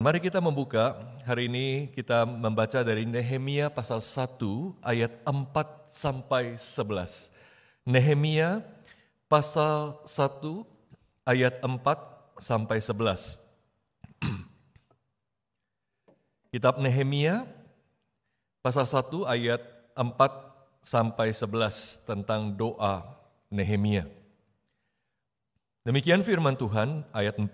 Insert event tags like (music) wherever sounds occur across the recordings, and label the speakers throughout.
Speaker 1: Mari kita membuka, hari ini kita membaca dari Nehemia pasal 1 ayat 4 sampai 11. Nehemia pasal 1 ayat 4 sampai 11. (clears throat) Kitab Nehemia pasal 1 ayat 4 sampai 11 tentang doa Nehemia. Demikian firman Tuhan ayat 4,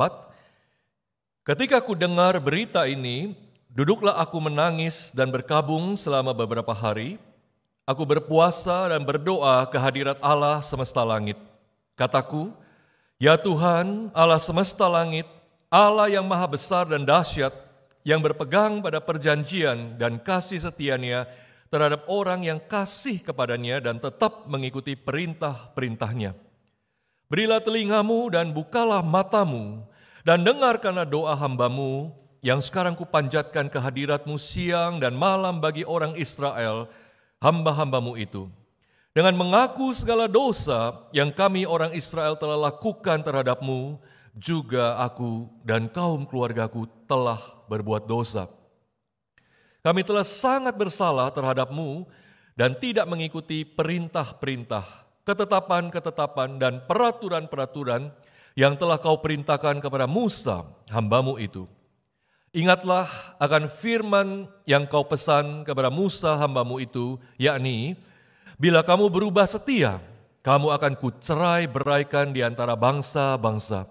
Speaker 1: Ketika ku dengar berita ini, duduklah aku menangis dan berkabung selama beberapa hari. Aku berpuasa dan berdoa ke hadirat Allah semesta langit. Kataku, Ya Tuhan, Allah semesta langit, Allah yang maha besar dan dahsyat, yang berpegang pada perjanjian dan kasih setianya terhadap orang yang kasih kepadanya dan tetap mengikuti perintah-perintahnya. Berilah telingamu dan bukalah matamu, dan dengarkanlah doa hambamu yang sekarang kupanjatkan ke hadiratmu siang dan malam bagi orang Israel, hamba-hambamu itu. Dengan mengaku segala dosa yang kami orang Israel telah lakukan terhadapmu, juga aku dan kaum keluargaku telah berbuat dosa. Kami telah sangat bersalah terhadapmu dan tidak mengikuti perintah-perintah, ketetapan-ketetapan, dan peraturan-peraturan yang telah kau perintahkan kepada Musa, hambamu itu. Ingatlah akan firman yang kau pesan kepada Musa hambamu itu, yakni, bila kamu berubah setia, kamu akan kucerai beraikan di antara bangsa-bangsa.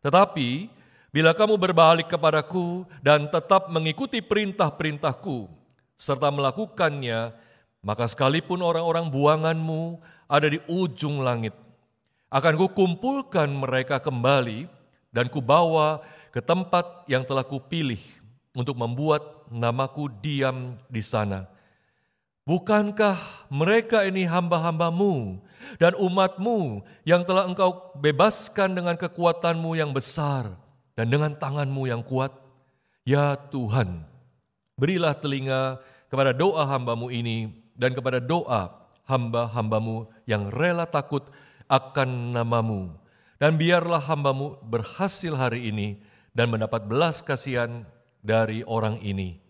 Speaker 1: Tetapi, bila kamu berbalik kepadaku dan tetap mengikuti perintah-perintahku, serta melakukannya, maka sekalipun orang-orang buanganmu ada di ujung langit, akan kukumpulkan mereka kembali dan kubawa ke tempat yang telah kupilih untuk membuat namaku diam di sana. Bukankah mereka ini hamba-hambamu dan umatmu yang telah engkau bebaskan dengan kekuatanmu yang besar dan dengan tanganmu yang kuat? Ya Tuhan, berilah telinga kepada doa hambamu ini dan kepada doa hamba-hambamu yang rela takut akan namamu. Dan biarlah hambamu berhasil hari ini dan mendapat belas kasihan dari orang ini.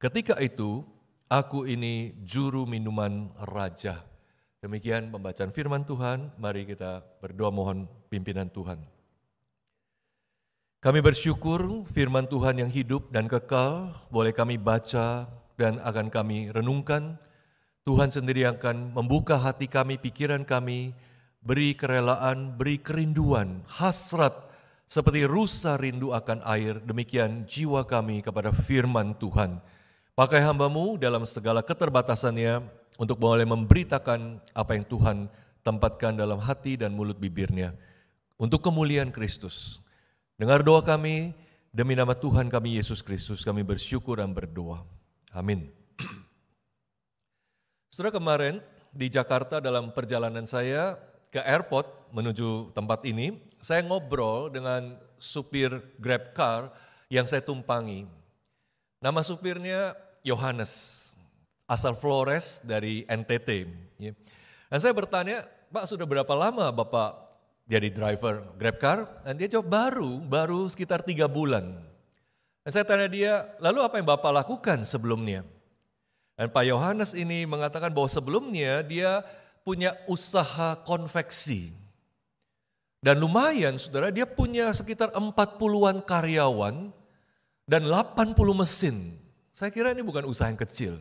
Speaker 1: Ketika itu, aku ini juru minuman raja. Demikian pembacaan firman Tuhan, mari kita berdoa mohon pimpinan Tuhan. Kami bersyukur firman Tuhan yang hidup dan kekal boleh kami baca dan akan kami renungkan. Tuhan sendiri akan membuka hati kami, pikiran kami, beri kerelaan, beri kerinduan, hasrat, seperti rusa rindu akan air, demikian jiwa kami kepada firman Tuhan. Pakai hambamu dalam segala keterbatasannya untuk boleh memberitakan apa yang Tuhan tempatkan dalam hati dan mulut bibirnya. Untuk kemuliaan Kristus. Dengar doa kami, demi nama Tuhan kami Yesus Kristus kami bersyukur dan berdoa. Amin. (clears throat) Setelah kemarin di Jakarta dalam perjalanan saya, ke airport menuju tempat ini, saya ngobrol dengan supir Grab car yang saya tumpangi. Nama supirnya Yohanes, asal Flores dari NTT. Ya. Dan saya bertanya, Pak sudah berapa lama Bapak jadi driver Grab car? Dan dia jawab baru, baru sekitar tiga bulan. Dan saya tanya dia, lalu apa yang Bapak lakukan sebelumnya? Dan Pak Yohanes ini mengatakan bahwa sebelumnya dia punya usaha konveksi. Dan lumayan saudara, dia punya sekitar 40-an karyawan dan 80 mesin. Saya kira ini bukan usaha yang kecil.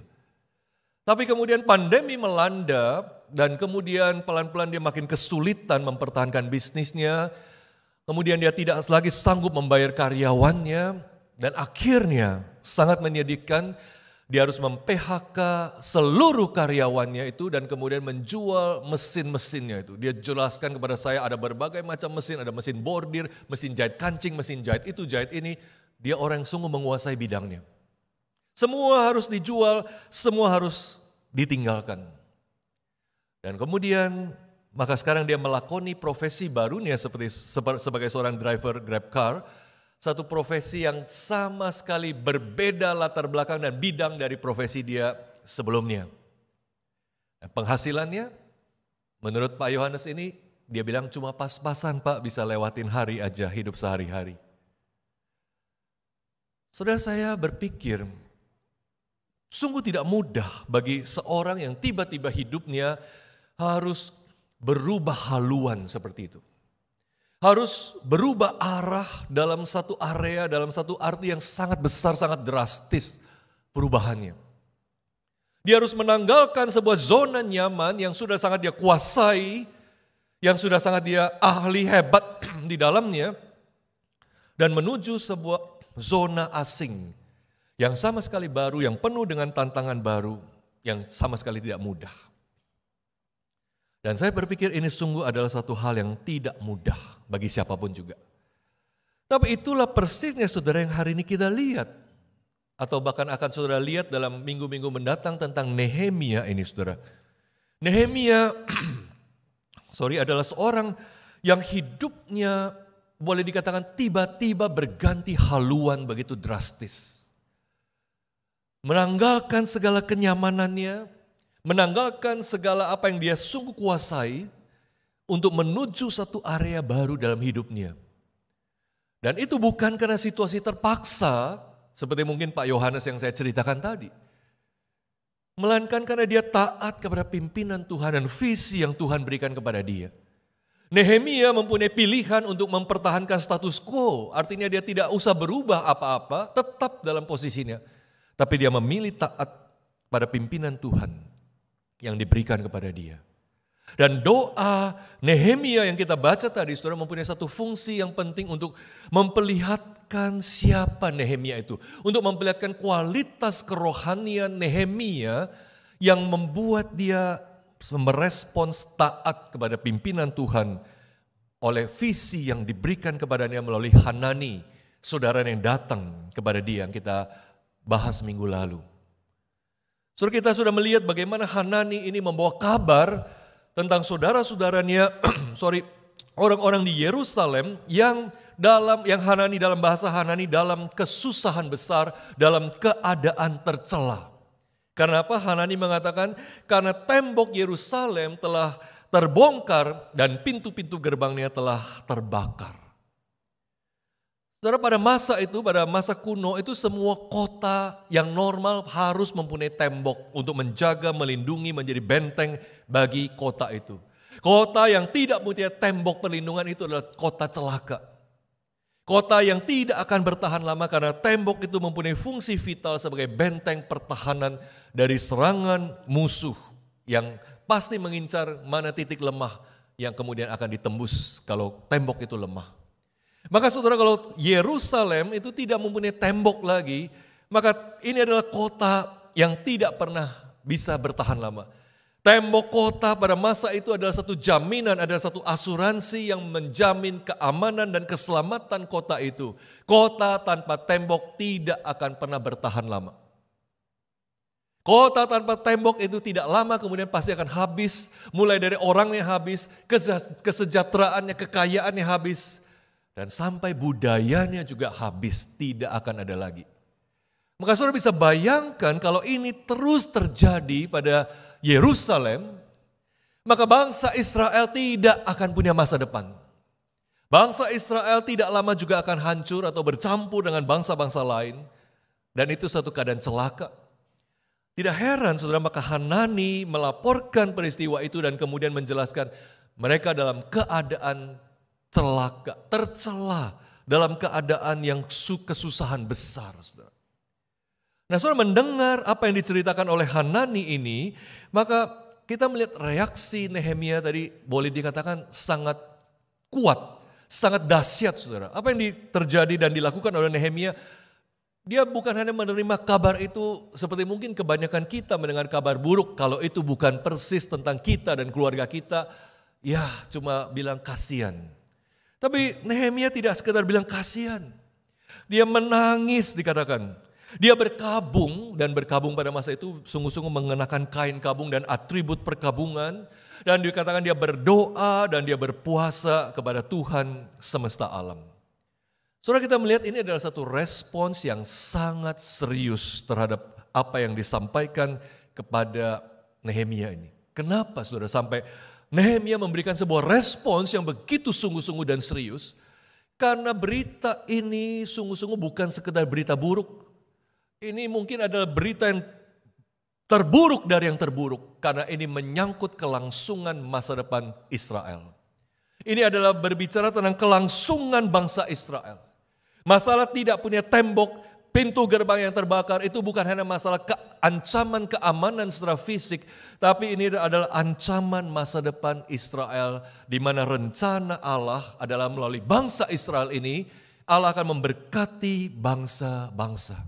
Speaker 1: Tapi kemudian pandemi melanda dan kemudian pelan-pelan dia makin kesulitan mempertahankan bisnisnya. Kemudian dia tidak lagi sanggup membayar karyawannya dan akhirnya sangat menyedihkan dia harus mem-PHK seluruh karyawannya itu dan kemudian menjual mesin-mesinnya itu. Dia jelaskan kepada saya ada berbagai macam mesin, ada mesin bordir, mesin jahit kancing, mesin jahit itu, jahit ini. Dia orang yang sungguh menguasai bidangnya. Semua harus dijual, semua harus ditinggalkan. Dan kemudian maka sekarang dia melakoni profesi barunya seperti sebagai seorang driver Grab car satu profesi yang sama sekali berbeda latar belakang dan bidang dari profesi dia sebelumnya. Penghasilannya, menurut Pak Yohanes ini, dia bilang cuma pas-pasan Pak bisa lewatin hari aja hidup sehari-hari. Saudara saya berpikir, sungguh tidak mudah bagi seorang yang tiba-tiba hidupnya harus berubah haluan seperti itu. Harus berubah arah dalam satu area, dalam satu arti yang sangat besar, sangat drastis perubahannya. Dia harus menanggalkan sebuah zona nyaman yang sudah sangat dia kuasai, yang sudah sangat dia ahli hebat (clears throat) di dalamnya, dan menuju sebuah zona asing yang sama sekali baru, yang penuh dengan tantangan baru, yang sama sekali tidak mudah. Dan saya berpikir ini sungguh adalah satu hal yang tidak mudah bagi siapa pun juga. Tapi itulah persisnya saudara yang hari ini kita lihat. Atau bahkan akan saudara lihat dalam minggu-minggu mendatang tentang Nehemia ini saudara. Nehemia, (clears throat) sorry adalah seorang yang hidupnya boleh dikatakan tiba-tiba berganti haluan begitu drastis. Menanggalkan segala kenyamanannya, menanggalkan segala apa yang dia sungguh kuasai untuk menuju satu area baru dalam hidupnya. Dan itu bukan karena situasi terpaksa, seperti mungkin Pak Yohanes yang saya ceritakan tadi. Melainkan karena dia taat kepada pimpinan Tuhan dan visi yang Tuhan berikan kepada dia. Nehemia mempunyai pilihan untuk mempertahankan status quo, artinya dia tidak usah berubah apa-apa, tetap dalam posisinya. Tapi dia memilih taat pada pimpinan Tuhan yang diberikan kepada dia. Dan doa Nehemia yang kita baca tadi, saudara mempunyai satu fungsi yang penting untuk memperlihatkan siapa Nehemia itu. Untuk memperlihatkan kualitas kerohanian Nehemia yang membuat dia merespons taat kepada pimpinan Tuhan oleh visi yang diberikan kepadanya melalui Hanani, saudara yang datang kepada dia yang kita bahas minggu lalu. Saudara kita sudah melihat bagaimana Hanani ini membawa kabar tentang saudara-saudaranya, (clears throat) sorry, orang-orang di Yerusalem yang dalam yang Hanani dalam bahasa Hanani dalam kesusahan besar, dalam keadaan tercela. Karena apa? Hanani mengatakan, karena tembok Yerusalem telah terbongkar dan pintu-pintu gerbangnya telah terbakar. Saudara pada masa itu, pada masa kuno itu semua kota yang normal harus mempunyai tembok untuk menjaga, melindungi, menjadi benteng bagi kota itu. Kota yang tidak mempunyai tembok perlindungan itu adalah kota celaka. Kota yang tidak akan bertahan lama karena tembok itu mempunyai fungsi vital sebagai benteng pertahanan dari serangan musuh yang pasti mengincar mana titik lemah yang kemudian akan ditembus kalau tembok itu lemah. Maka saudara kalau Yerusalem itu tidak mempunyai tembok lagi, maka ini adalah kota yang tidak pernah bisa bertahan lama. Tembok kota pada masa itu adalah satu jaminan, adalah satu asuransi yang menjamin keamanan dan keselamatan kota itu. Kota tanpa tembok tidak akan pernah bertahan lama. Kota tanpa tembok itu tidak lama kemudian pasti akan habis. Mulai dari orangnya habis, kesejahteraannya, kekayaannya habis. Dan sampai budayanya juga habis, tidak akan ada lagi. Maka saudara bisa bayangkan kalau ini terus terjadi pada Yerusalem, maka bangsa Israel tidak akan punya masa depan. Bangsa Israel tidak lama juga akan hancur atau bercampur dengan bangsa-bangsa lain. Dan itu satu keadaan celaka. Tidak heran saudara maka Hanani melaporkan peristiwa itu dan kemudian menjelaskan mereka dalam keadaan celaka, tercela, dalam keadaan yang kesusahan besar. Saudara. Nah saudara mendengar apa yang diceritakan oleh Hanani ini, maka kita melihat reaksi Nehemia tadi boleh dikatakan sangat kuat, sangat dahsyat saudara. Apa yang terjadi dan dilakukan oleh Nehemia dia bukan hanya menerima kabar itu seperti mungkin kebanyakan kita mendengar kabar buruk kalau itu bukan persis tentang kita dan keluarga kita, ya cuma bilang kasihan. Tapi Nehemia tidak sekedar bilang kasihan. Dia menangis dikatakan. Dia berkabung dan berkabung pada masa itu sungguh-sungguh mengenakan kain kabung dan atribut perkabungan. Dan dikatakan dia berdoa dan dia berpuasa kepada Tuhan semesta alam. Saudara kita melihat ini adalah satu respons yang sangat serius terhadap apa yang disampaikan kepada Nehemia ini. Kenapa saudara sampai Nehemia memberikan sebuah respons yang begitu sungguh-sungguh dan serius? Karena berita ini sungguh-sungguh bukan sekedar berita buruk. Ini mungkin adalah berita yang terburuk dari yang terburuk. Karena ini menyangkut kelangsungan masa depan Israel. Ini adalah berbicara tentang kelangsungan bangsa Israel. Masalah tidak punya tembok, pintu gerbang yang terbakar itu bukan hanya masalah ke ancaman keamanan secara fisik, tapi ini adalah ancaman masa depan Israel di mana rencana Allah adalah melalui bangsa Israel ini Allah akan memberkati bangsa-bangsa.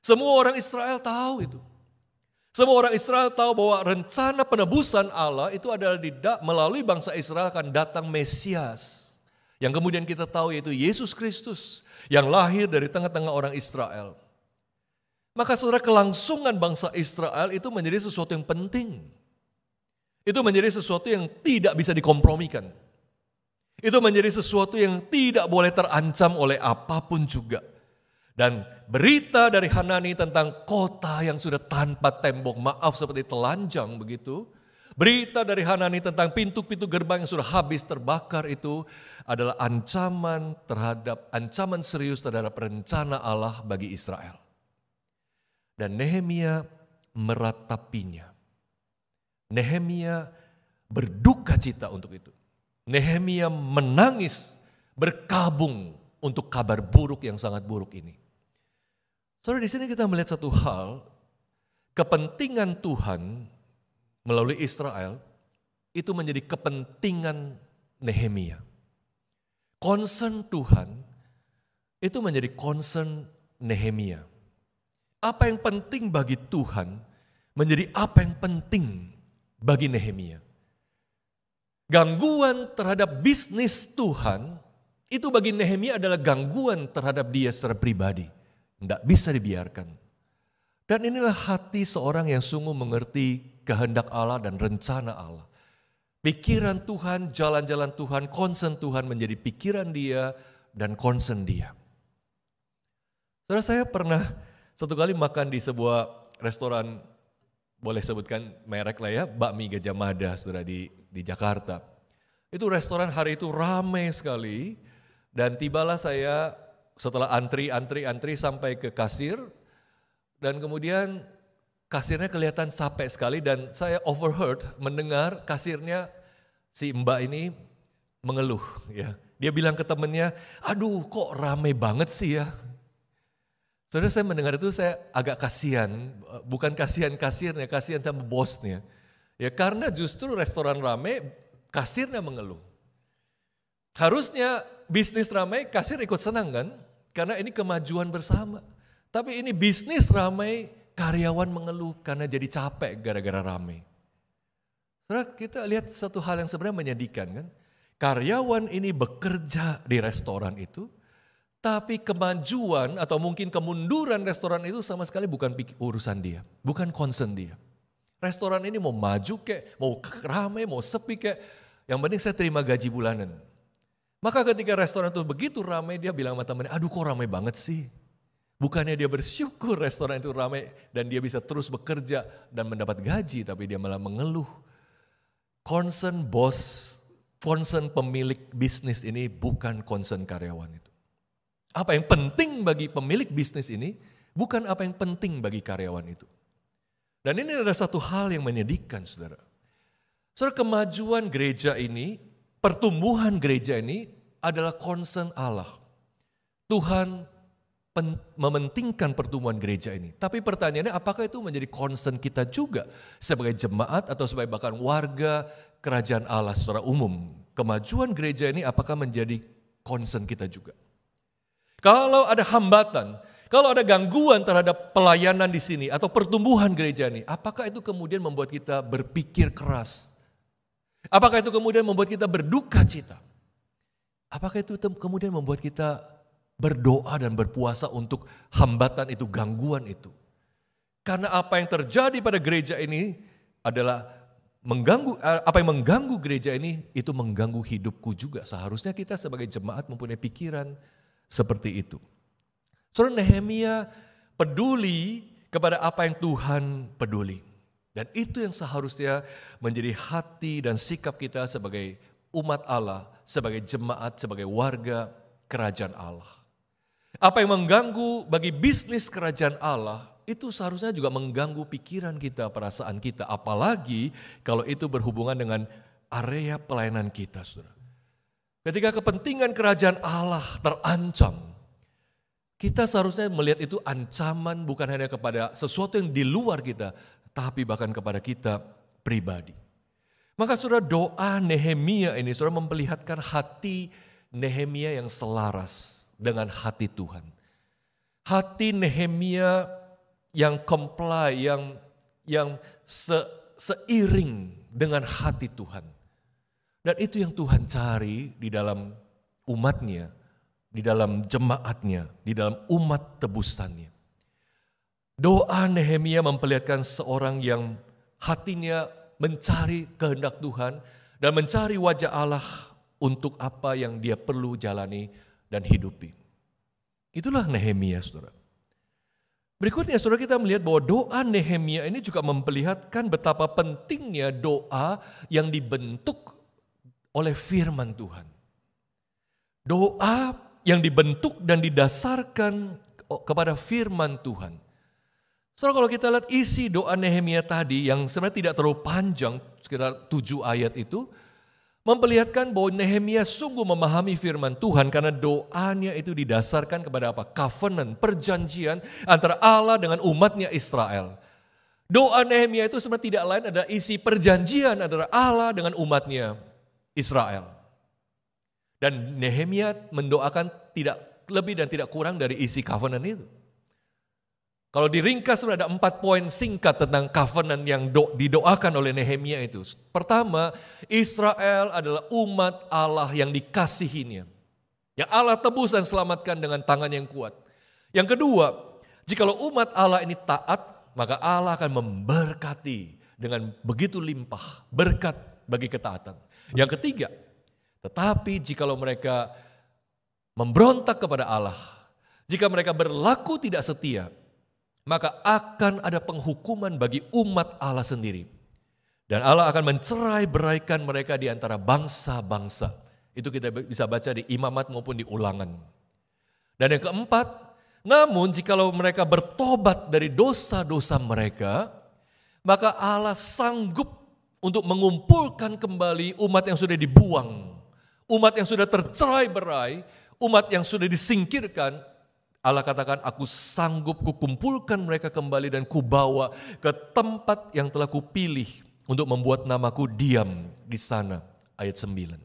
Speaker 1: Semua orang Israel tahu itu. Semua orang Israel tahu bahwa rencana penebusan Allah itu adalah tidak melalui bangsa Israel akan datang Mesias. Yang kemudian kita tahu yaitu Yesus Kristus yang lahir dari tengah-tengah orang Israel. Maka saudara kelangsungan bangsa Israel itu menjadi sesuatu yang penting. Itu menjadi sesuatu yang tidak bisa dikompromikan. Itu menjadi sesuatu yang tidak boleh terancam oleh apa pun juga. Dan berita dari Hanani tentang kota yang sudah tanpa tembok, maaf seperti telanjang begitu. Berita dari Hanani tentang pintu-pintu gerbang yang sudah habis terbakar itu adalah ancaman terhadap ancaman serius terhadap rencana Allah bagi Israel. Dan Nehemia meratapinya. Nehemia berduka cita untuk itu. Nehemia menangis berkabung untuk kabar buruk yang sangat buruk ini. Saudara di sini kita melihat satu hal, kepentingan Tuhan melalui Israel itu menjadi kepentingan Nehemia. Concern Tuhan itu menjadi concern Nehemia. Apa yang penting bagi Tuhan menjadi apa yang penting bagi Nehemia. Gangguan terhadap bisnis Tuhan itu bagi Nehemia adalah gangguan terhadap dia secara pribadi. Tidak bisa dibiarkan. Dan inilah hati seorang yang sungguh mengerti kehendak Allah dan rencana Allah. Pikiran Tuhan, jalan-jalan Tuhan, concern Tuhan menjadi pikiran dia dan concern dia. Saudara saya pernah satu kali makan di sebuah restoran, boleh sebutkan merek lah ya, Bakmi Gajah Mada saudara di, di Jakarta. Itu restoran hari itu ramai sekali dan tibalah saya setelah antri, antri, antri sampai ke kasir dan kemudian kasirnya kelihatan capek sekali dan saya overheard mendengar kasirnya si mbak ini mengeluh ya. Dia bilang ke temennya, aduh kok rame banget sih ya. Saudara saya mendengar itu saya agak kasihan, bukan kasihan kasirnya, kasihan sama bosnya. Ya karena justru restoran rame, kasirnya mengeluh. Harusnya bisnis ramai, kasir ikut senang kan? Karena ini kemajuan bersama. Tapi ini bisnis ramai, Karyawan mengeluh karena jadi capek gara-gara rame. Saudara, kita lihat satu hal yang sebenarnya menyedihkan kan. Karyawan ini bekerja di restoran itu, tapi kemajuan atau mungkin kemunduran restoran itu sama sekali bukan urusan dia, bukan concern dia. Restoran ini mau maju kek, mau rame, mau sepi kek, yang penting saya terima gaji bulanan. Maka ketika restoran itu begitu ramai, dia bilang sama temannya, aduh kok ramai banget sih. Bukannya dia bersyukur restoran itu ramai dan dia bisa terus bekerja dan mendapat gaji, tapi dia malah mengeluh. Concern bos, concern pemilik bisnis ini bukan concern karyawan itu. Apa yang penting bagi pemilik bisnis ini bukan apa yang penting bagi karyawan itu. Dan ini adalah satu hal yang menyedihkan saudara. Saudara kemajuan gereja ini, pertumbuhan gereja ini adalah concern Allah. Tuhan mementingkan pertumbuhan gereja ini. Tapi pertanyaannya apakah itu menjadi concern kita juga sebagai jemaat atau sebagai bahkan warga kerajaan Allah secara umum. Kemajuan gereja ini apakah menjadi concern kita juga. Kalau ada hambatan, kalau ada gangguan terhadap pelayanan di sini atau pertumbuhan gereja ini, apakah itu kemudian membuat kita berpikir keras? Apakah itu kemudian membuat kita berduka cita? Apakah itu kemudian membuat kita berdoa dan berpuasa untuk hambatan itu, gangguan itu. Karena apa yang terjadi pada gereja ini adalah mengganggu eh, apa yang mengganggu gereja ini itu mengganggu hidupku juga. Seharusnya kita sebagai jemaat mempunyai pikiran seperti itu. Saudara Nehemia peduli kepada apa yang Tuhan peduli. Dan itu yang seharusnya menjadi hati dan sikap kita sebagai umat Allah, sebagai jemaat, sebagai warga kerajaan Allah. Apa yang mengganggu bagi bisnis kerajaan Allah itu seharusnya juga mengganggu pikiran kita, perasaan kita, apalagi kalau itu berhubungan dengan area pelayanan kita, Saudara. Ketika kepentingan kerajaan Allah terancam, kita seharusnya melihat itu ancaman bukan hanya kepada sesuatu yang di luar kita, tapi bahkan kepada kita pribadi. Maka saudara doa Nehemia ini saudara memperlihatkan hati Nehemia yang selaras dengan hati Tuhan. Hati Nehemia yang comply, yang yang se, seiring dengan hati Tuhan. Dan itu yang Tuhan cari di dalam umatnya, di dalam jemaatnya, di dalam umat tebusannya. Doa Nehemia memperlihatkan seorang yang hatinya mencari kehendak Tuhan dan mencari wajah Allah untuk apa yang dia perlu jalani dan hidupi. Itulah Nehemia, saudara. Berikutnya saudara kita melihat bahwa doa Nehemia ini juga memperlihatkan betapa pentingnya doa yang dibentuk oleh firman Tuhan. Doa yang dibentuk dan didasarkan kepada firman Tuhan. So kalau kita lihat isi doa Nehemia tadi yang sebenarnya tidak terlalu panjang, sekitar tujuh ayat itu, memperlihatkan bahwa Nehemia sungguh memahami firman Tuhan karena doanya itu didasarkan kepada apa? Covenant, perjanjian antara Allah dengan umatnya Israel. Doa Nehemia itu sebenarnya tidak lain adalah isi perjanjian antara Allah dengan umatnya Israel. Dan Nehemia mendoakan tidak lebih dan tidak kurang dari isi covenant itu. Kalau diringkas ada empat poin singkat tentang covenant yang do, didoakan oleh Nehemia itu. Pertama, Israel adalah umat Allah yang dikasihinya. Yang Allah tebus dan selamatkan dengan tangan yang kuat. Yang kedua, jikalau umat Allah ini taat, maka Allah akan memberkati dengan begitu limpah berkat bagi ketaatan. Yang ketiga, tetapi jikalau mereka memberontak kepada Allah, jika mereka berlaku tidak setia, maka akan ada penghukuman bagi umat Allah sendiri. Dan Allah akan mencerai beraikan mereka di antara bangsa-bangsa. Itu kita bisa baca di imamat maupun di ulangan. Dan yang keempat, namun jikalau mereka bertobat dari dosa-dosa mereka, maka Allah sanggup untuk mengumpulkan kembali umat yang sudah dibuang, umat yang sudah tercerai berai, umat yang sudah disingkirkan. Allah katakan, aku sanggup kukumpulkan mereka kembali dan kubawa ke tempat yang telah kupilih untuk membuat namaku diam di sana. Ayat 9.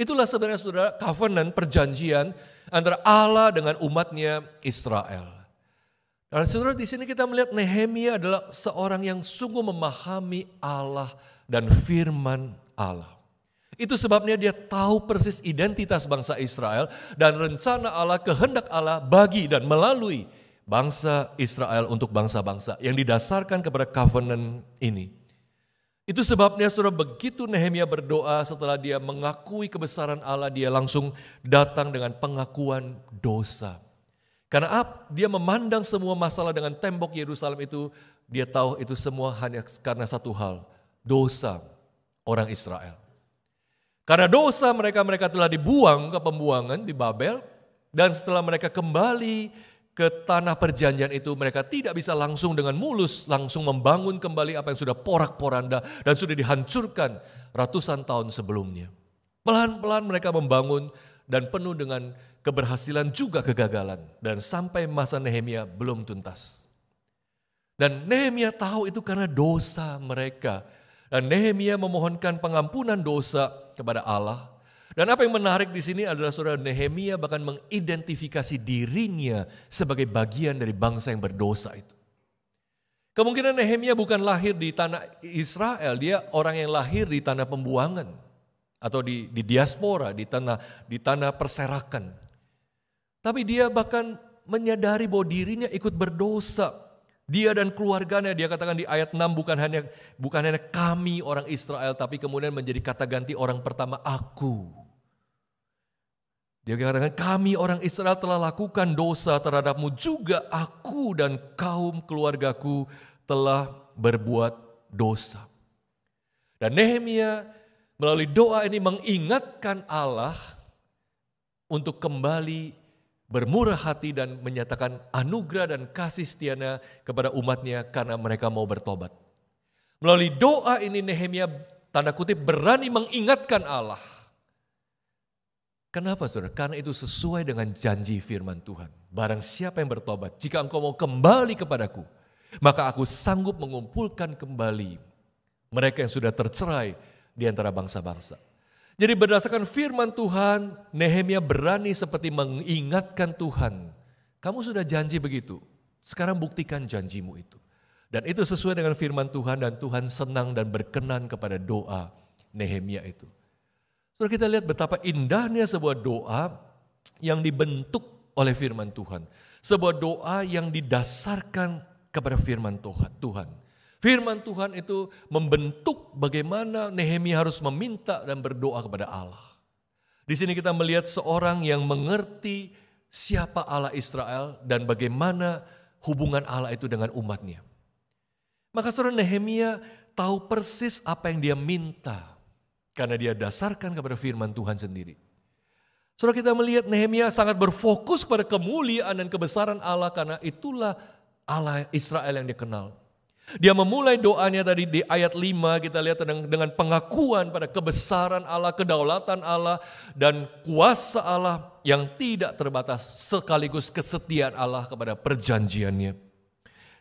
Speaker 1: Itulah sebenarnya saudara covenant perjanjian antara Allah dengan umatnya Israel. Dan saudara di sini kita melihat Nehemia adalah seorang yang sungguh memahami Allah dan firman Allah. Itu sebabnya dia tahu persis identitas bangsa Israel dan rencana Allah, kehendak Allah bagi dan melalui bangsa Israel untuk bangsa-bangsa yang didasarkan kepada covenant ini. Itu sebabnya saudara begitu Nehemia berdoa setelah dia mengakui kebesaran Allah, dia langsung datang dengan pengakuan dosa. Karena dia memandang semua masalah dengan tembok Yerusalem itu, dia tahu itu semua hanya karena satu hal, dosa orang Israel. Karena dosa mereka-mereka telah dibuang ke pembuangan di Babel, dan setelah mereka kembali ke tanah perjanjian itu, mereka tidak bisa langsung dengan mulus langsung membangun kembali apa yang sudah porak-poranda dan sudah dihancurkan ratusan tahun sebelumnya. Pelan-pelan mereka membangun dan penuh dengan keberhasilan juga kegagalan. Dan sampai masa Nehemia belum tuntas. Dan Nehemia tahu itu karena dosa mereka. Dan Nehemia memohonkan pengampunan dosa kepada Allah. Dan apa yang menarik di sini adalah saudara Nehemia bahkan mengidentifikasi dirinya sebagai bagian dari bangsa yang berdosa itu. Kemungkinan Nehemia bukan lahir di tanah Israel, dia orang yang lahir di tanah pembuangan atau di, di diaspora, di tanah di tanah perserakan. Tapi dia bahkan menyadari bahwa dirinya ikut berdosa. Dia dan keluarganya dia katakan di ayat 6 bukan hanya bukan hanya kami orang Israel tapi kemudian menjadi kata ganti orang pertama aku. Dia katakan kami orang Israel telah lakukan dosa terhadapmu juga aku dan kaum keluargaku telah berbuat dosa. Dan Nehemia Melalui doa ini mengingatkan Allah untuk kembali bermurah hati dan menyatakan anugerah dan kasih setianya kepada umatnya karena mereka mau bertobat. Melalui doa ini Nehemia tanda kutip berani mengingatkan Allah. Kenapa saudara? Karena itu sesuai dengan janji firman Tuhan. Barang siapa yang bertobat, jika engkau mau kembali kepadaku, maka aku sanggup mengumpulkan kembali mereka yang sudah tercerai di antara bangsa-bangsa. Jadi berdasarkan firman Tuhan, Nehemia berani seperti mengingatkan Tuhan. Kamu sudah janji begitu, sekarang buktikan janjimu itu. Dan itu sesuai dengan firman Tuhan dan Tuhan senang dan berkenan kepada doa Nehemia itu. Saudara kita lihat betapa indahnya sebuah doa yang dibentuk oleh firman Tuhan. Sebuah doa yang didasarkan kepada firman Tuhan. Firman Tuhan itu membentuk bagaimana Nehemia harus meminta dan berdoa kepada Allah. Di sini kita melihat seorang yang mengerti siapa Allah Israel dan bagaimana hubungan Allah itu dengan umatnya. Maka saudara Nehemia tahu persis apa yang dia minta karena dia dasarkan kepada firman Tuhan sendiri. Saudara kita melihat Nehemia sangat berfokus pada kemuliaan dan kebesaran Allah karena itulah Allah Israel yang dikenal. Dia memulai doanya tadi di ayat 5 kita lihat dengan, pengakuan pada kebesaran Allah, kedaulatan Allah dan kuasa Allah yang tidak terbatas sekaligus kesetiaan Allah kepada perjanjiannya.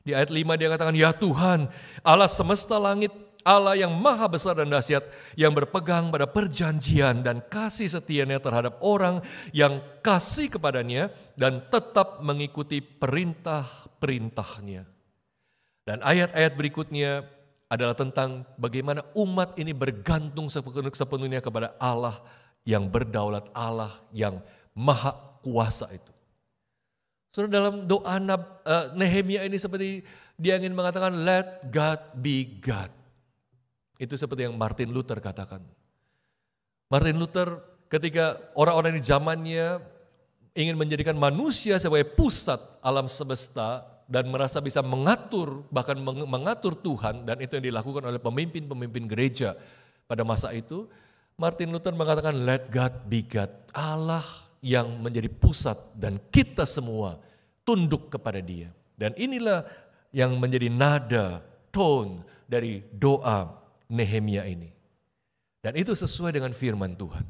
Speaker 1: Di ayat 5 dia katakan, "Ya Tuhan, Allah semesta langit, Allah yang maha besar dan dahsyat, yang berpegang pada perjanjian dan kasih setianya terhadap orang yang kasih kepadanya dan tetap mengikuti perintah-perintahnya." Dan ayat-ayat berikutnya adalah tentang bagaimana umat ini bergantung sepenuhnya kepada Allah yang berdaulat, Allah yang maha kuasa itu. Saudara dalam doa uh, Nehemia ini seperti dia ingin mengatakan let God be God. Itu seperti yang Martin Luther katakan. Martin Luther ketika orang-orang di zamannya ingin menjadikan manusia sebagai pusat alam semesta, dan merasa bisa mengatur bahkan mengatur Tuhan dan itu yang dilakukan oleh pemimpin-pemimpin gereja pada masa itu Martin Luther mengatakan let God be God Allah yang menjadi pusat dan kita semua tunduk kepada dia. Dan inilah yang menjadi nada tone dari doa Nehemia ini. Dan itu sesuai dengan firman Tuhan.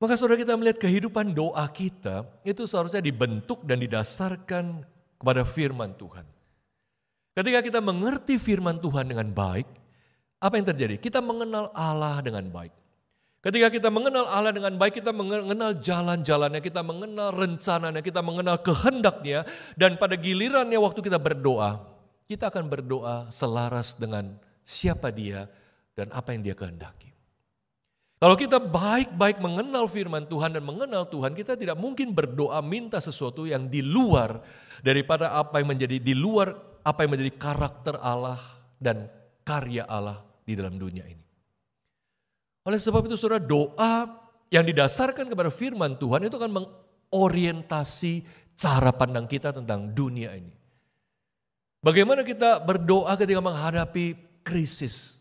Speaker 1: Maka saudara kita melihat kehidupan doa kita itu seharusnya dibentuk dan didasarkan kepada firman Tuhan. Ketika kita mengerti firman Tuhan dengan baik, apa yang terjadi? Kita mengenal Allah dengan baik. Ketika kita mengenal Allah dengan baik, kita mengenal jalan-jalannya, kita mengenal rencananya, kita mengenal kehendaknya, dan pada gilirannya waktu kita berdoa, kita akan berdoa selaras dengan siapa dia dan apa yang dia kehendaki. Kalau kita baik-baik mengenal firman Tuhan dan mengenal Tuhan, kita tidak mungkin berdoa minta sesuatu yang di luar daripada apa yang menjadi di luar apa yang menjadi karakter Allah dan karya Allah di dalam dunia ini. Oleh sebab itu saudara doa yang didasarkan kepada firman Tuhan itu akan mengorientasi cara pandang kita tentang dunia ini. Bagaimana kita berdoa ketika menghadapi krisis,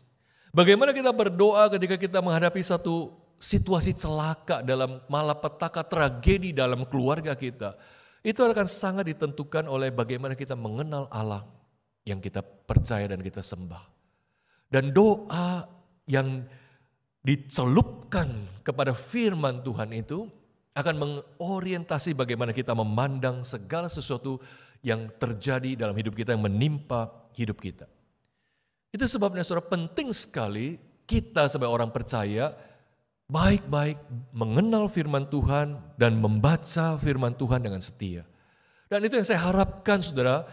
Speaker 1: Bagaimana kita berdoa ketika kita menghadapi satu situasi celaka dalam malapetaka tragedi dalam keluarga kita. Itu akan sangat ditentukan oleh bagaimana kita mengenal Allah yang kita percaya dan kita sembah. Dan doa yang dicelupkan kepada firman Tuhan itu akan mengorientasi bagaimana kita memandang segala sesuatu yang terjadi dalam hidup kita yang menimpa hidup kita. Itu sebabnya saudara penting sekali kita sebagai orang percaya baik-baik mengenal firman Tuhan dan membaca firman Tuhan dengan setia. Dan itu yang saya harapkan saudara,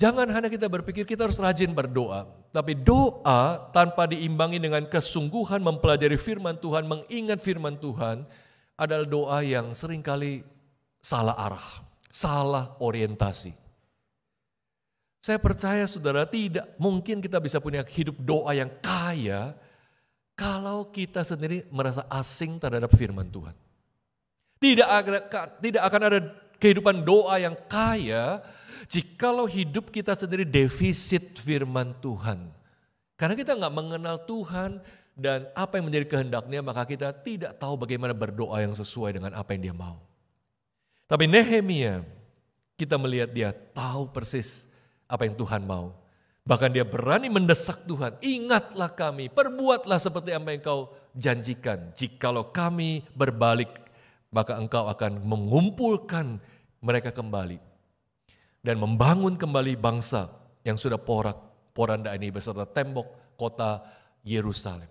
Speaker 1: jangan hanya kita berpikir kita harus rajin berdoa. Tapi doa tanpa diimbangi dengan kesungguhan mempelajari firman Tuhan, mengingat firman Tuhan adalah doa yang sering kali salah arah, salah orientasi. Saya percaya saudara tidak mungkin kita bisa punya hidup doa yang kaya kalau kita sendiri merasa asing terhadap firman Tuhan. Tidak ada, tidak akan ada kehidupan doa yang kaya jikalau hidup kita sendiri defisit firman Tuhan. Karena kita nggak mengenal Tuhan dan apa yang menjadi kehendaknya, maka kita tidak tahu bagaimana berdoa yang sesuai dengan apa yang dia mau. Tapi Nehemia, kita melihat dia tahu persis apa yang Tuhan mau. Bahkan dia berani mendesak Tuhan, ingatlah kami, perbuatlah seperti apa yang kau janjikan. Jikalau kami berbalik, maka engkau akan mengumpulkan mereka kembali. Dan membangun kembali bangsa yang sudah porak poranda ini beserta tembok kota Yerusalem.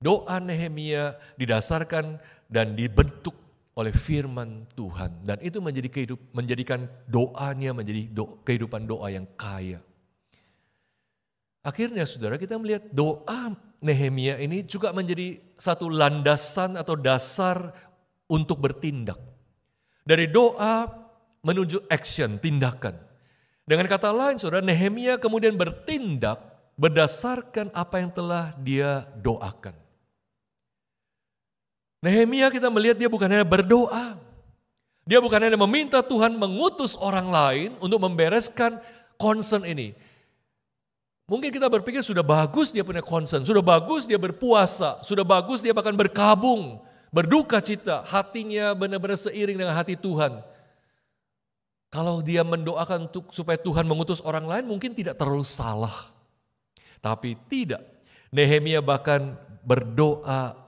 Speaker 1: Doa Nehemia didasarkan dan dibentuk oleh firman Tuhan dan itu menjadi kehidup, menjadikan doanya menjadi do, kehidupan doa yang kaya. Akhirnya saudara kita melihat doa Nehemia ini juga menjadi satu landasan atau dasar untuk bertindak. Dari doa menuju action, tindakan. Dengan kata lain saudara, Nehemia kemudian bertindak berdasarkan apa yang telah dia doakan. Nehemia kita melihat dia bukan hanya berdoa. Dia bukan hanya meminta Tuhan mengutus orang lain untuk membereskan concern ini. Mungkin kita berpikir sudah bagus dia punya concern, sudah bagus dia berpuasa, sudah bagus dia bahkan berkabung, berduka cita, hatinya benar-benar seiring dengan hati Tuhan. Kalau dia mendoakan untuk supaya Tuhan mengutus orang lain mungkin tidak terlalu salah. Tapi tidak. Nehemia bahkan berdoa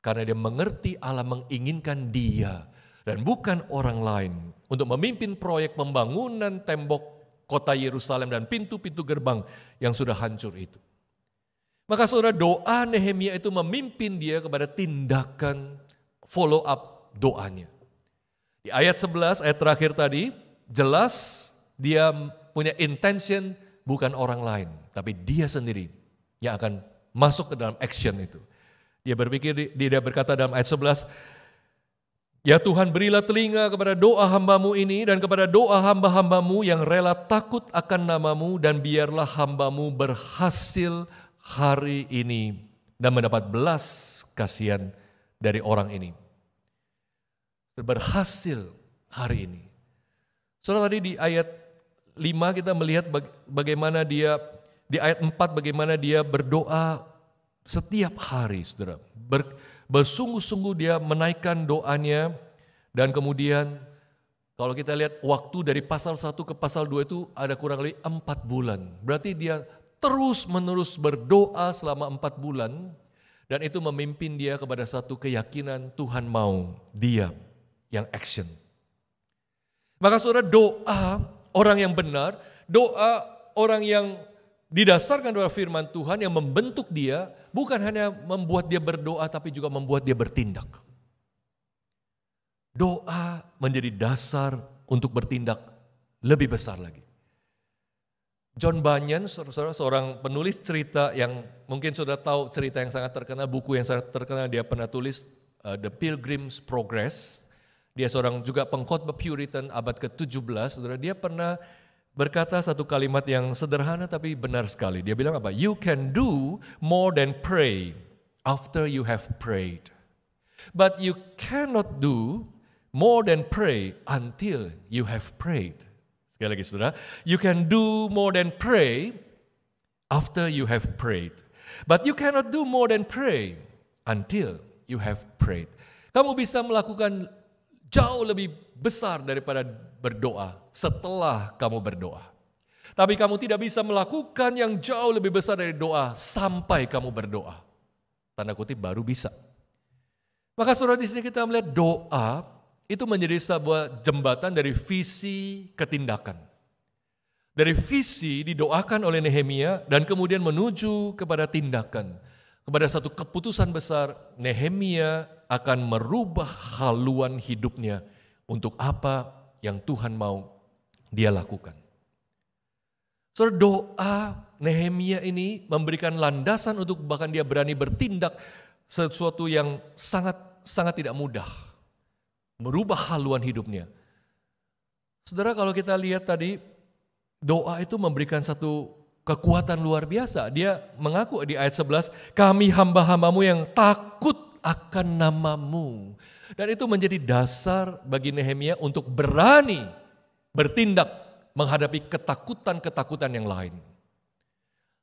Speaker 1: karena dia mengerti Allah menginginkan dia dan bukan orang lain untuk memimpin proyek pembangunan tembok kota Yerusalem dan pintu-pintu gerbang yang sudah hancur itu. Maka saudara doa Nehemia itu memimpin dia kepada tindakan follow up doanya. Di ayat 11, ayat terakhir tadi, jelas dia punya intention bukan orang lain, tapi dia sendiri yang akan masuk ke dalam action itu. Dia berpikir, dia berkata dalam ayat 11, Ya Tuhan berilah telinga kepada doa hambamu ini dan kepada doa hamba-hambamu yang rela takut akan namamu dan biarlah hambamu berhasil hari ini dan mendapat belas kasihan dari orang ini. Berhasil hari ini. Saudara tadi di ayat 5 kita melihat bagaimana dia, di ayat 4 bagaimana dia berdoa setiap hari, saudara. Ber, bersungguh-sungguh dia menaikkan doanya dan kemudian kalau kita lihat waktu dari pasal 1 ke pasal 2 itu ada kurang lebih 4 bulan. Berarti dia terus menerus berdoa selama 4 bulan dan itu memimpin dia kepada satu keyakinan Tuhan mau dia yang action. Maka saudara doa orang yang benar, doa orang yang didasarkan oleh firman Tuhan yang membentuk dia, bukan hanya membuat dia berdoa, tapi juga membuat dia bertindak. Doa menjadi dasar untuk bertindak lebih besar lagi. John Bunyan, seorang penulis cerita yang mungkin sudah tahu cerita yang sangat terkenal, buku yang sangat terkenal dia pernah tulis uh, The Pilgrim's Progress. Dia seorang juga pengkhotbah Puritan abad ke-17, saudara. Dia pernah berkata satu kalimat yang sederhana tapi benar sekali. Dia bilang apa? You can do more than pray after you have prayed. But you cannot do more than pray until you have prayed. Sekali lagi saudara, you can do more than pray after you have prayed. But you cannot do more than pray until you have prayed. Kamu bisa melakukan jauh lebih besar daripada berdoa setelah kamu berdoa. Tapi kamu tidak bisa melakukan yang jauh lebih besar dari doa sampai kamu berdoa. Tanda kutip baru bisa. Maka saudara di sini kita melihat doa itu menjadi sebuah jembatan dari visi ke tindakan. Dari visi didoakan oleh Nehemia dan kemudian menuju kepada tindakan. Kepada satu keputusan besar, Nehemia akan merubah haluan hidupnya untuk apa yang Tuhan mau dia lakukan. Saudara doa Nehemia ini memberikan landasan untuk bahkan dia berani bertindak sesuatu yang sangat sangat tidak mudah. Merubah haluan hidupnya. Saudara kalau kita lihat tadi doa itu memberikan satu kekuatan luar biasa. Dia mengaku di ayat 11, kami hamba-hambamu yang takut akan namamu. Dan itu menjadi dasar bagi Nehemia untuk berani bertindak menghadapi ketakutan-ketakutan yang lain.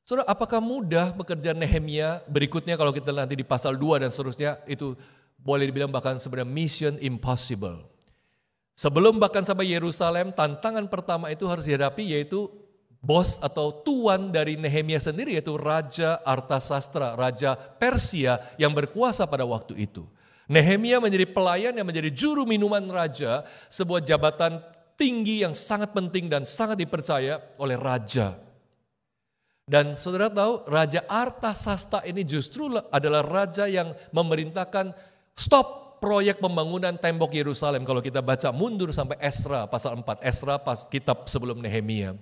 Speaker 1: Saudara, apakah mudah pekerjaan Nehemia berikutnya kalau kita nanti di pasal 2 dan seterusnya itu boleh dibilang bahkan sebenarnya mission impossible. Sebelum bahkan sampai Yerusalem, tantangan pertama itu harus dihadapi yaitu bos atau tuan dari Nehemia sendiri yaitu Raja Artasastra, Raja Persia yang berkuasa pada waktu itu. Nehemia menjadi pelayan yang menjadi juru minuman raja, sebuah jabatan tinggi yang sangat penting dan sangat dipercaya oleh raja. Dan saudara tahu Raja Artasasta ini justru adalah raja yang memerintahkan stop proyek pembangunan tembok Yerusalem. Kalau kita baca mundur sampai Esra pasal 4, Esra pas kitab sebelum Nehemia.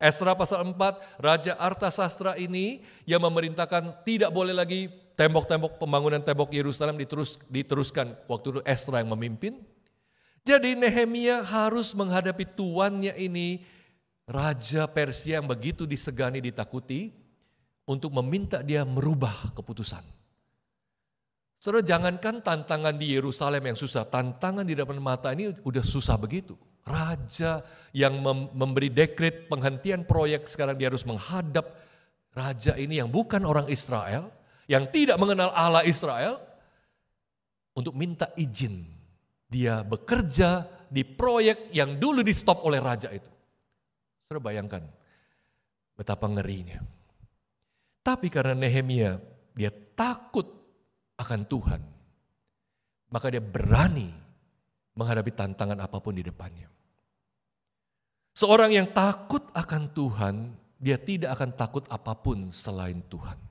Speaker 1: Esra pasal 4, Raja Artasastra ini yang memerintahkan tidak boleh lagi tembok-tembok pembangunan tembok Yerusalem diterus, diteruskan. Waktu itu Esra yang memimpin. Jadi Nehemia harus menghadapi tuannya ini Raja Persia yang begitu disegani, ditakuti, untuk meminta dia merubah keputusan. Saudara, jangankan tantangan di Yerusalem yang susah, tantangan di depan mata ini udah susah begitu. Raja yang memberi dekret penghentian proyek sekarang dia harus menghadap raja ini yang bukan orang Israel, yang tidak mengenal Allah Israel, untuk minta izin dia bekerja di proyek yang dulu di stop oleh raja itu. Saudara bayangkan betapa ngerinya. Tapi karena Nehemia dia takut akan Tuhan, maka dia berani menghadapi tantangan apa pun di depannya. Seorang yang takut akan Tuhan, dia tidak akan takut apa pun selain Tuhan.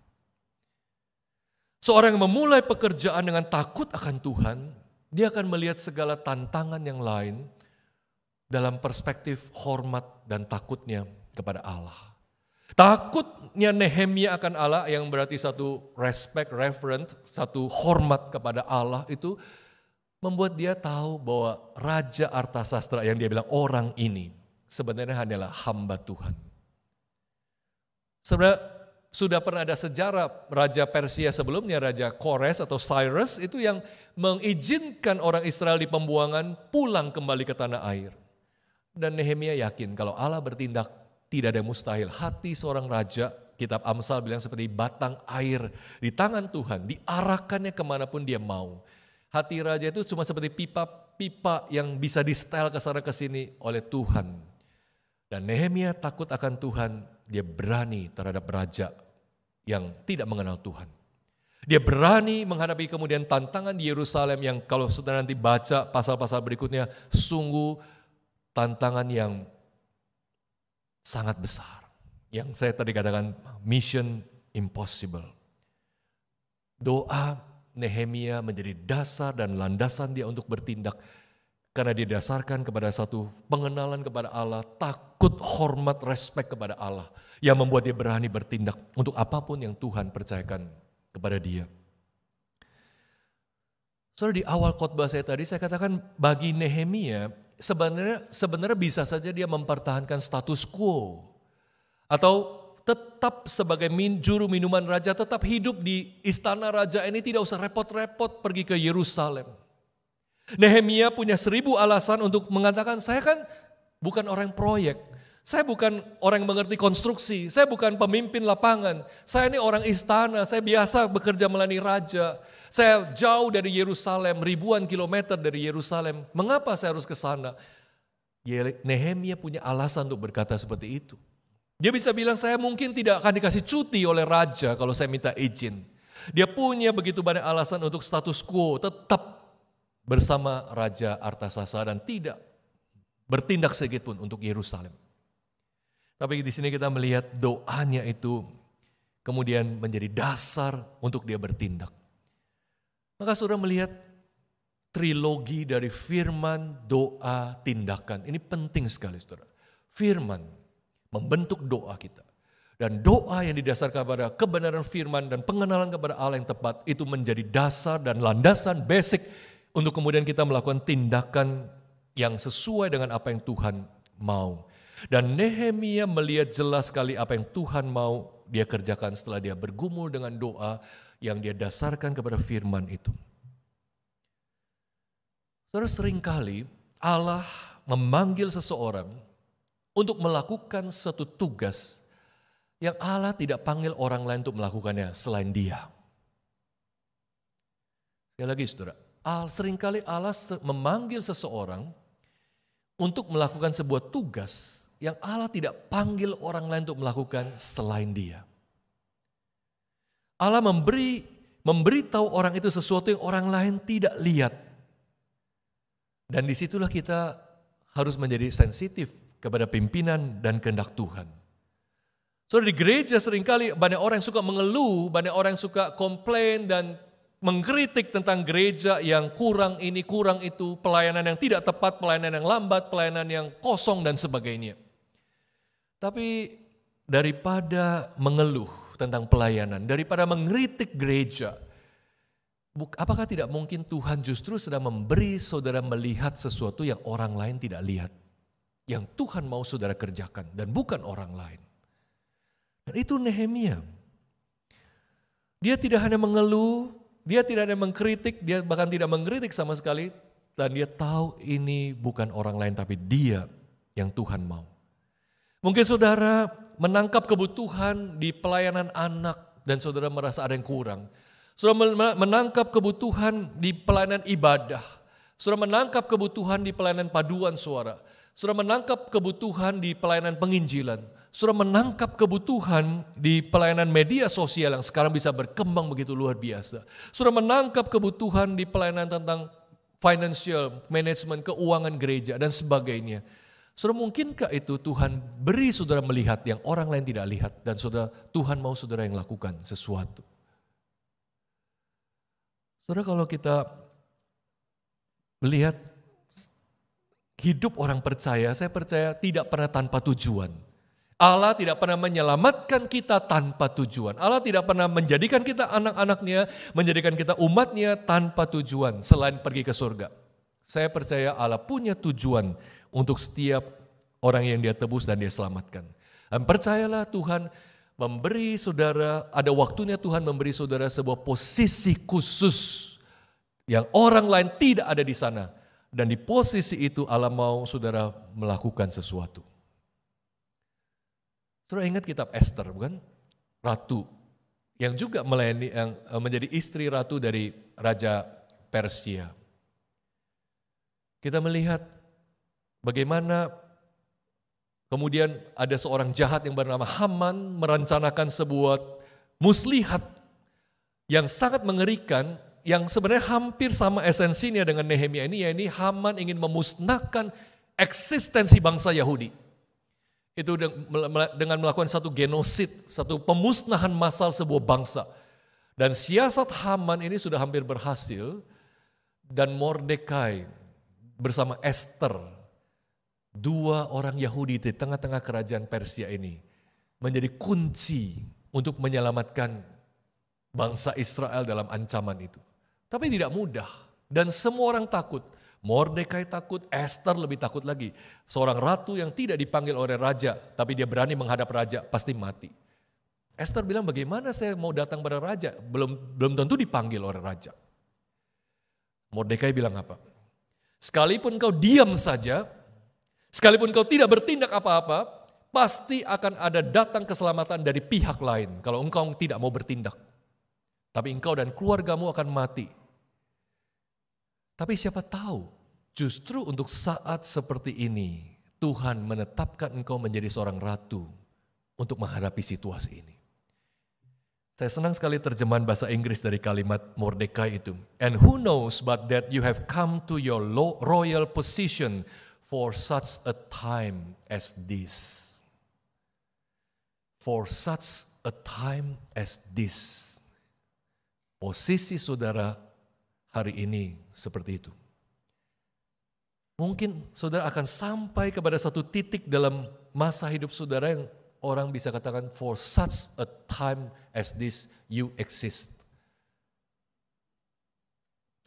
Speaker 1: Seorang yang memulai pekerjaan dengan takut akan Tuhan, dia akan melihat segala tantangan yang lain dalam perspektif hormat dan takutnya kepada Allah. Takutnya Nehemia akan Allah yang berarti satu respect, reverent, satu hormat kepada Allah itu membuat dia tahu bahwa Raja Artasastra yang dia bilang orang ini sebenarnya hanyalah hamba Tuhan. Sebenarnya sudah pernah ada sejarah Raja Persia sebelumnya, Raja Kores atau Cyrus itu yang mengizinkan orang Israel di pembuangan pulang kembali ke tanah air. Dan Nehemia yakin kalau Allah bertindak tidak ada mustahil. Hati seorang raja, kitab Amsal bilang seperti batang air di tangan Tuhan, diarahkannya ke mana pun dia mau. Hati raja itu cuma seperti pipa-pipa yang bisa di setel ke sana ke sini oleh Tuhan. Dan Nehemia takut akan Tuhan, dia berani terhadap raja yang tidak mengenal Tuhan. Dia berani menghadapi kemudian tantangan di Yerusalem yang kalau sudah nanti baca pasal-pasal berikutnya sungguh tantangan yang sangat besar. Yang saya tadi katakan mission impossible. Doa Nehemia menjadi dasar dan landasan dia untuk bertindak karena dia dasarkan kepada satu pengenalan kepada Allah, takut, hormat, respect kepada Allah yang membuat dia berani bertindak untuk apa pun yang Tuhan percayakan kepada dia. Saudara di awal khotbah saya tadi saya katakan bagi Nehemia sebenarnya sebenarnya bisa saja dia mempertahankan status quo atau tetap sebagai min, juru minuman raja tetap hidup di istana raja ini tidak usah repot-repot pergi ke Yerusalem. Nehemia punya seribu alasan untuk mengatakan saya kan bukan orang proyek, saya bukan orang yang mengerti konstruksi, saya bukan pemimpin lapangan, saya ini orang istana, saya biasa bekerja melayani raja. Saya jauh dari Yerusalem, ribuan kilometer dari Yerusalem. Mengapa saya harus ke sana? Nehemia punya alasan untuk berkata seperti itu. Dia bisa bilang saya mungkin tidak akan dikasih cuti oleh raja kalau saya minta izin. Dia punya begitu banyak alasan untuk status quo tetap bersama Raja Artasasa dan tidak bertindak sedikit pun untuk Yerusalem. Tapi di sini kita melihat doanya itu kemudian menjadi dasar untuk dia bertindak. Maka saudara melihat trilogi dari firman, doa, tindakan. Ini penting sekali saudara. Firman membentuk doa kita. Dan doa yang didasarkan pada kebenaran firman dan pengenalan kepada Allah yang tepat itu menjadi dasar dan landasan basic untuk kemudian kita melakukan tindakan yang sesuai dengan apa yang Tuhan mau. Dan Nehemia melihat jelas sekali apa yang Tuhan mau dia kerjakan setelah dia bergumul dengan doa yang dia dasarkan kepada firman itu. Saudara sering kali Allah memanggil seseorang untuk melakukan satu tugas yang Allah tidak panggil orang lain untuk melakukannya selain dia. Sekali lagi saudara, Al, sering kali Allah memanggil seseorang untuk melakukan sebuah tugas yang Allah tidak panggil orang lain untuk melakukan selain dia. Allah memberi memberitahu orang itu sesuatu yang orang lain tidak lihat. Dan di situlah kita harus menjadi sensitif kepada pimpinan dan kehendak Tuhan. So di gereja sering kali banyak orang yang suka mengeluh, banyak orang yang suka komplain dan mengkritik tentang gereja yang kurang ini, kurang itu, pelayanan yang tidak tepat, pelayanan yang lambat, pelayanan yang kosong dan sebagainya. Tapi daripada mengeluh tentang pelayanan, daripada mengkritik gereja, apakah tidak mungkin Tuhan justru sedang memberi saudara melihat sesuatu yang orang lain tidak lihat? Yang Tuhan mau saudara kerjakan dan bukan orang lain. Dan itu Nehemia. Dia tidak hanya mengeluh, dia tidak hanya mengkritik, dia bahkan tidak mengkritik sama sekali. Dan dia tahu ini bukan orang lain tapi dia yang Tuhan mau. Mungkin saudara menangkap kebutuhan di pelayanan anak dan saudara merasa ada yang kurang. Saudara menangkap kebutuhan di pelayanan ibadah. Saudara menangkap kebutuhan di pelayanan paduan suara. Saudara menangkap kebutuhan di pelayanan penginjilan sudah menangkap kebutuhan di pelayanan media sosial yang sekarang bisa berkembang begitu luar biasa. Sudah menangkap kebutuhan di pelayanan tentang financial management, keuangan gereja dan sebagainya. Sudah mungkinkah itu Tuhan beri saudara melihat yang orang lain tidak lihat dan saudara Tuhan mau saudara yang lakukan sesuatu. Saudara kalau kita melihat hidup orang percaya, saya percaya tidak pernah tanpa tujuan. Allah tidak pernah menyelamatkan kita tanpa tujuan. Allah tidak pernah menjadikan kita anak-anaknya, menjadikan kita umatnya tanpa tujuan selain pergi ke surga. Saya percaya Allah punya tujuan untuk setiap orang yang dia tebus dan dia selamatkan. Dan percayalah Tuhan memberi saudara, ada waktunya Tuhan memberi saudara sebuah posisi khusus yang orang lain tidak ada di sana. Dan di posisi itu Allah mau saudara melakukan sesuatu. Saudara ingat kitab Esther bukan? Ratu yang juga melayani yang eh, menjadi istri ratu dari raja Persia. Kita melihat bagaimana kemudian ada seorang jahat yang bernama Haman merencanakan sebuah muslihat yang sangat mengerikan yang sebenarnya hampir sama esensinya dengan Nehemia ini, yaitu Haman ingin memusnahkan eksistensi bangsa Yahudi itu dengan melakukan satu genosid, satu pemusnahan massal sebuah bangsa. Dan siasat Haman ini sudah hampir berhasil dan Mordekai bersama Esther, dua orang Yahudi di tengah-tengah kerajaan Persia ini menjadi kunci untuk menyelamatkan bangsa Israel dalam ancaman itu. Tapi tidak mudah dan semua orang takut. Mordekai takut, Esther lebih takut lagi. Seorang ratu yang tidak dipanggil oleh raja, tapi dia berani menghadap raja, pasti mati. Esther bilang, bagaimana saya mau datang pada raja? Belum belum tentu dipanggil oleh raja. Mordekai bilang apa? Sekalipun kau diam saja, sekalipun kau tidak bertindak apa-apa, pasti akan ada datang keselamatan dari pihak lain kalau engkau tidak mau bertindak. Tapi engkau dan keluargamu akan mati tapi siapa tahu justru untuk saat seperti ini Tuhan menetapkan engkau menjadi seorang ratu untuk menghadapi situasi ini. Saya senang sekali terjemahan bahasa Inggris dari kalimat Mordekai itu. And who knows but that you have come to your royal position for such a time as this. For such a time as this. Posisi saudara hari ini seperti itu. Mungkin saudara akan sampai kepada satu titik dalam masa hidup saudara yang orang bisa katakan for such a time as this you exist.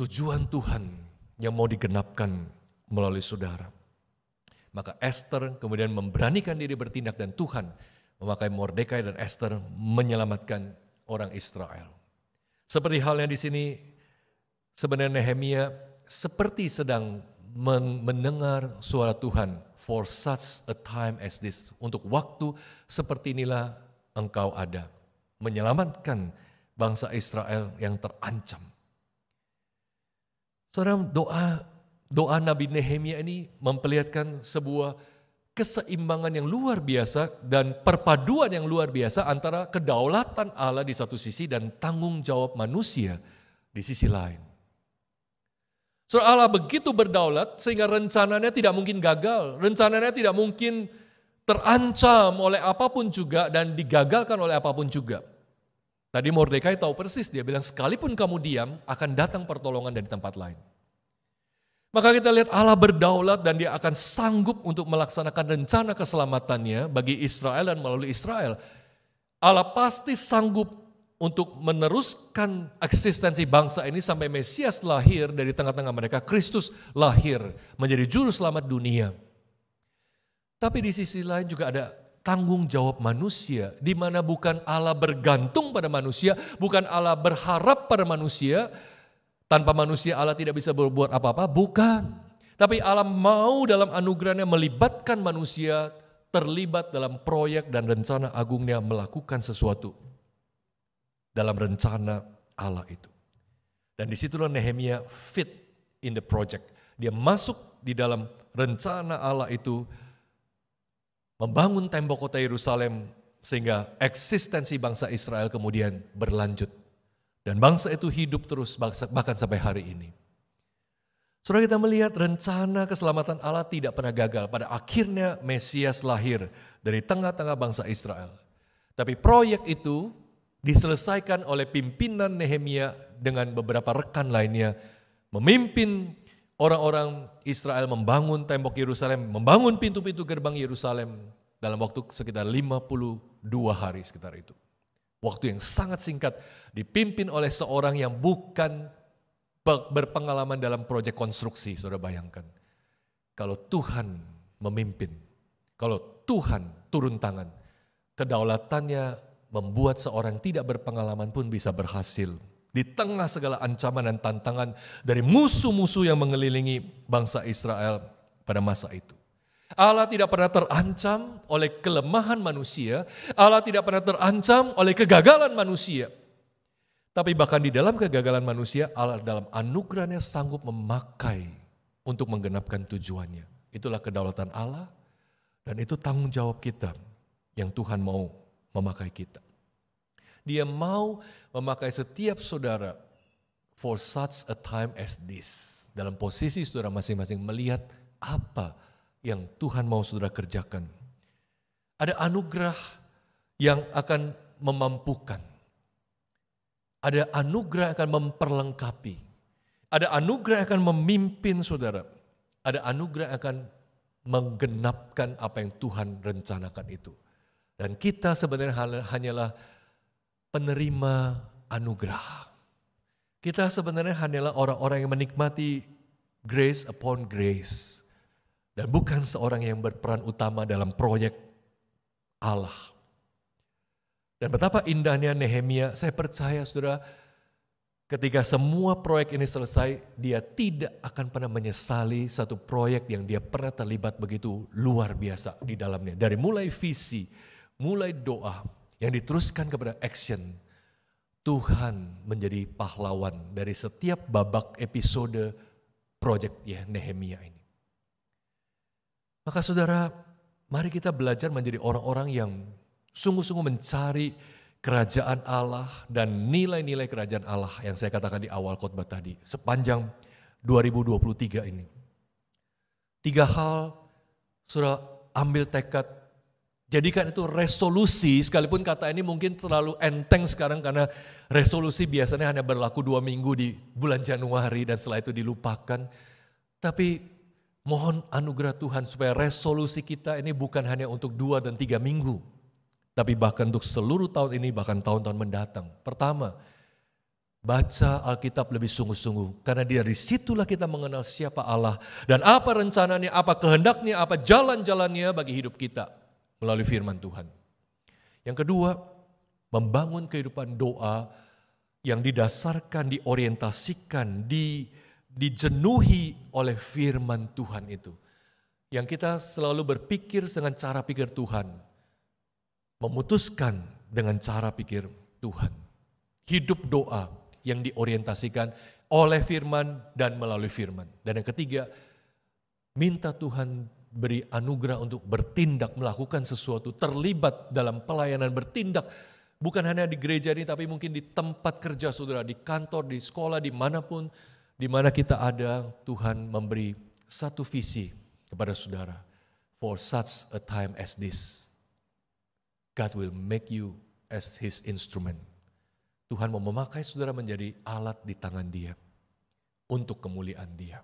Speaker 1: Tujuan Tuhan yang mau digenapkan melalui saudara. Maka Esther kemudian memberanikan diri bertindak dan Tuhan memakai Mordekai dan Esther menyelamatkan orang Israel. Seperti halnya di sini Sebenarnya Nehemia seperti sedang mendengar suara Tuhan for such a time as this. Untuk waktu seperti inilah engkau ada. Menyelamatkan bangsa Israel yang terancam. Saudara, doa doa Nabi Nehemia ini memperlihatkan sebuah keseimbangan yang luar biasa dan perpaduan yang luar biasa antara kedaulatan Allah di satu sisi dan tanggung jawab manusia di sisi lain. So Allah begitu berdaulat sehingga rencananya tidak mungkin gagal, rencananya tidak mungkin terancam oleh apa pun juga dan digagalkan oleh apa pun juga. Tadi Mordekai tahu persis, dia bilang sekalipun kamu diam akan datang pertolongan dari tempat lain. Maka kita lihat Allah berdaulat dan dia akan sanggup untuk melaksanakan rencana keselamatannya bagi Israel dan melalui Israel. Allah pasti sanggup untuk meneruskan eksistensi bangsa ini sampai Mesias lahir dari tengah-tengah mereka, Kristus lahir menjadi juru selamat dunia. Tapi di sisi lain juga ada tanggung jawab manusia, di mana bukan Allah bergantung pada manusia, bukan Allah berharap pada manusia, tanpa manusia Allah tidak bisa berbuat apa-apa, bukan. Tapi Allah mau dalam anugerahnya melibatkan manusia terlibat dalam proyek dan rencana agungnya melakukan sesuatu dalam rencana Allah itu. Dan di situlah Nehemia fit in the project. Dia masuk di dalam rencana Allah itu membangun tembok kota Yerusalem sehingga eksistensi bangsa Israel kemudian berlanjut. Dan bangsa itu hidup terus bahkan sampai hari ini. Saudara kita melihat rencana keselamatan Allah tidak pernah gagal. Pada akhirnya Mesias lahir dari tengah-tengah bangsa Israel. Tapi proyek itu diselesaikan oleh pimpinan Nehemia dengan beberapa rekan lainnya memimpin orang-orang Israel membangun tembok Yerusalem, membangun pintu-pintu gerbang Yerusalem dalam waktu sekitar 52 hari sekitar itu. Waktu yang sangat singkat dipimpin oleh seorang yang bukan berpengalaman dalam proyek konstruksi, saudara bayangkan. Kalau Tuhan memimpin, kalau Tuhan turun tangan, kedaulatannya membuat seorang tidak berpengalaman pun bisa berhasil. Di tengah segala ancaman dan tantangan dari musuh-musuh yang mengelilingi bangsa Israel pada masa itu. Allah tidak pernah terancam oleh kelemahan manusia, Allah tidak pernah terancam oleh kegagalan manusia. Tapi bahkan di dalam kegagalan manusia, Allah dalam anugerahnya sanggup memakai untuk menggenapkan tujuannya. Itulah kedaulatan Allah dan itu tanggung jawab kita yang Tuhan mau memakai kita. Dia mau memakai setiap saudara for such a time as this. Dalam posisi saudara masing-masing melihat apa yang Tuhan mau saudara kerjakan. Ada anugerah yang akan memampukan. Ada anugerah yang akan memperlengkapi. Ada anugerah yang akan memimpin saudara. Ada anugerah yang akan menggenapkan apa yang Tuhan rencanakan itu. Dan kita sebenarnya hanyalah penerima anugerah. Kita sebenarnya hanyalah orang-orang yang menikmati grace upon grace. Dan bukan seorang yang berperan utama dalam proyek Allah. Dan betapa indahnya Nehemia, saya percaya saudara, ketika semua proyek ini selesai, dia tidak akan pernah menyesali satu proyek yang dia pernah terlibat begitu luar biasa di dalamnya. Dari mulai visi, mulai doa yang diteruskan kepada action, Tuhan menjadi pahlawan dari setiap babak episode proyek ya Nehemia ini. Maka saudara, mari kita belajar menjadi orang-orang yang sungguh-sungguh mencari kerajaan Allah dan nilai-nilai kerajaan Allah yang saya katakan di awal khotbah tadi sepanjang 2023 ini. Tiga hal, saudara ambil tekad Jadikan itu resolusi, sekalipun kata ini mungkin terlalu enteng sekarang karena resolusi biasanya hanya berlaku dua minggu di bulan Januari dan setelah itu dilupakan. Tapi mohon anugerah Tuhan supaya resolusi kita ini bukan hanya untuk dua dan tiga minggu. Tapi bahkan untuk seluruh tahun ini, bahkan tahun-tahun mendatang. Pertama, baca Alkitab lebih sungguh-sungguh. Karena dari situlah kita mengenal siapa Allah. Dan apa rencananya, apa kehendaknya, apa jalan-jalannya bagi hidup kita melalui firman Tuhan. Yang kedua, membangun kehidupan doa yang didasarkan, diorientasikan, di, dijenuhi oleh firman Tuhan itu. Yang kita selalu berpikir dengan cara pikir Tuhan. Memutuskan dengan cara pikir Tuhan. Hidup doa yang diorientasikan oleh firman dan melalui firman. Dan yang ketiga, minta Tuhan beri anugerah untuk bertindak, melakukan sesuatu, terlibat dalam pelayanan, bertindak bukan hanya di gereja ini, tapi mungkin di tempat kerja saudara, di kantor, di sekolah, di mana pun, di mana kita ada, Tuhan memberi satu visi kepada saudara. For such a time as this, God will make you as His instrument. Tuhan mau memakai saudara menjadi alat di tangan Dia untuk kemuliaan Dia.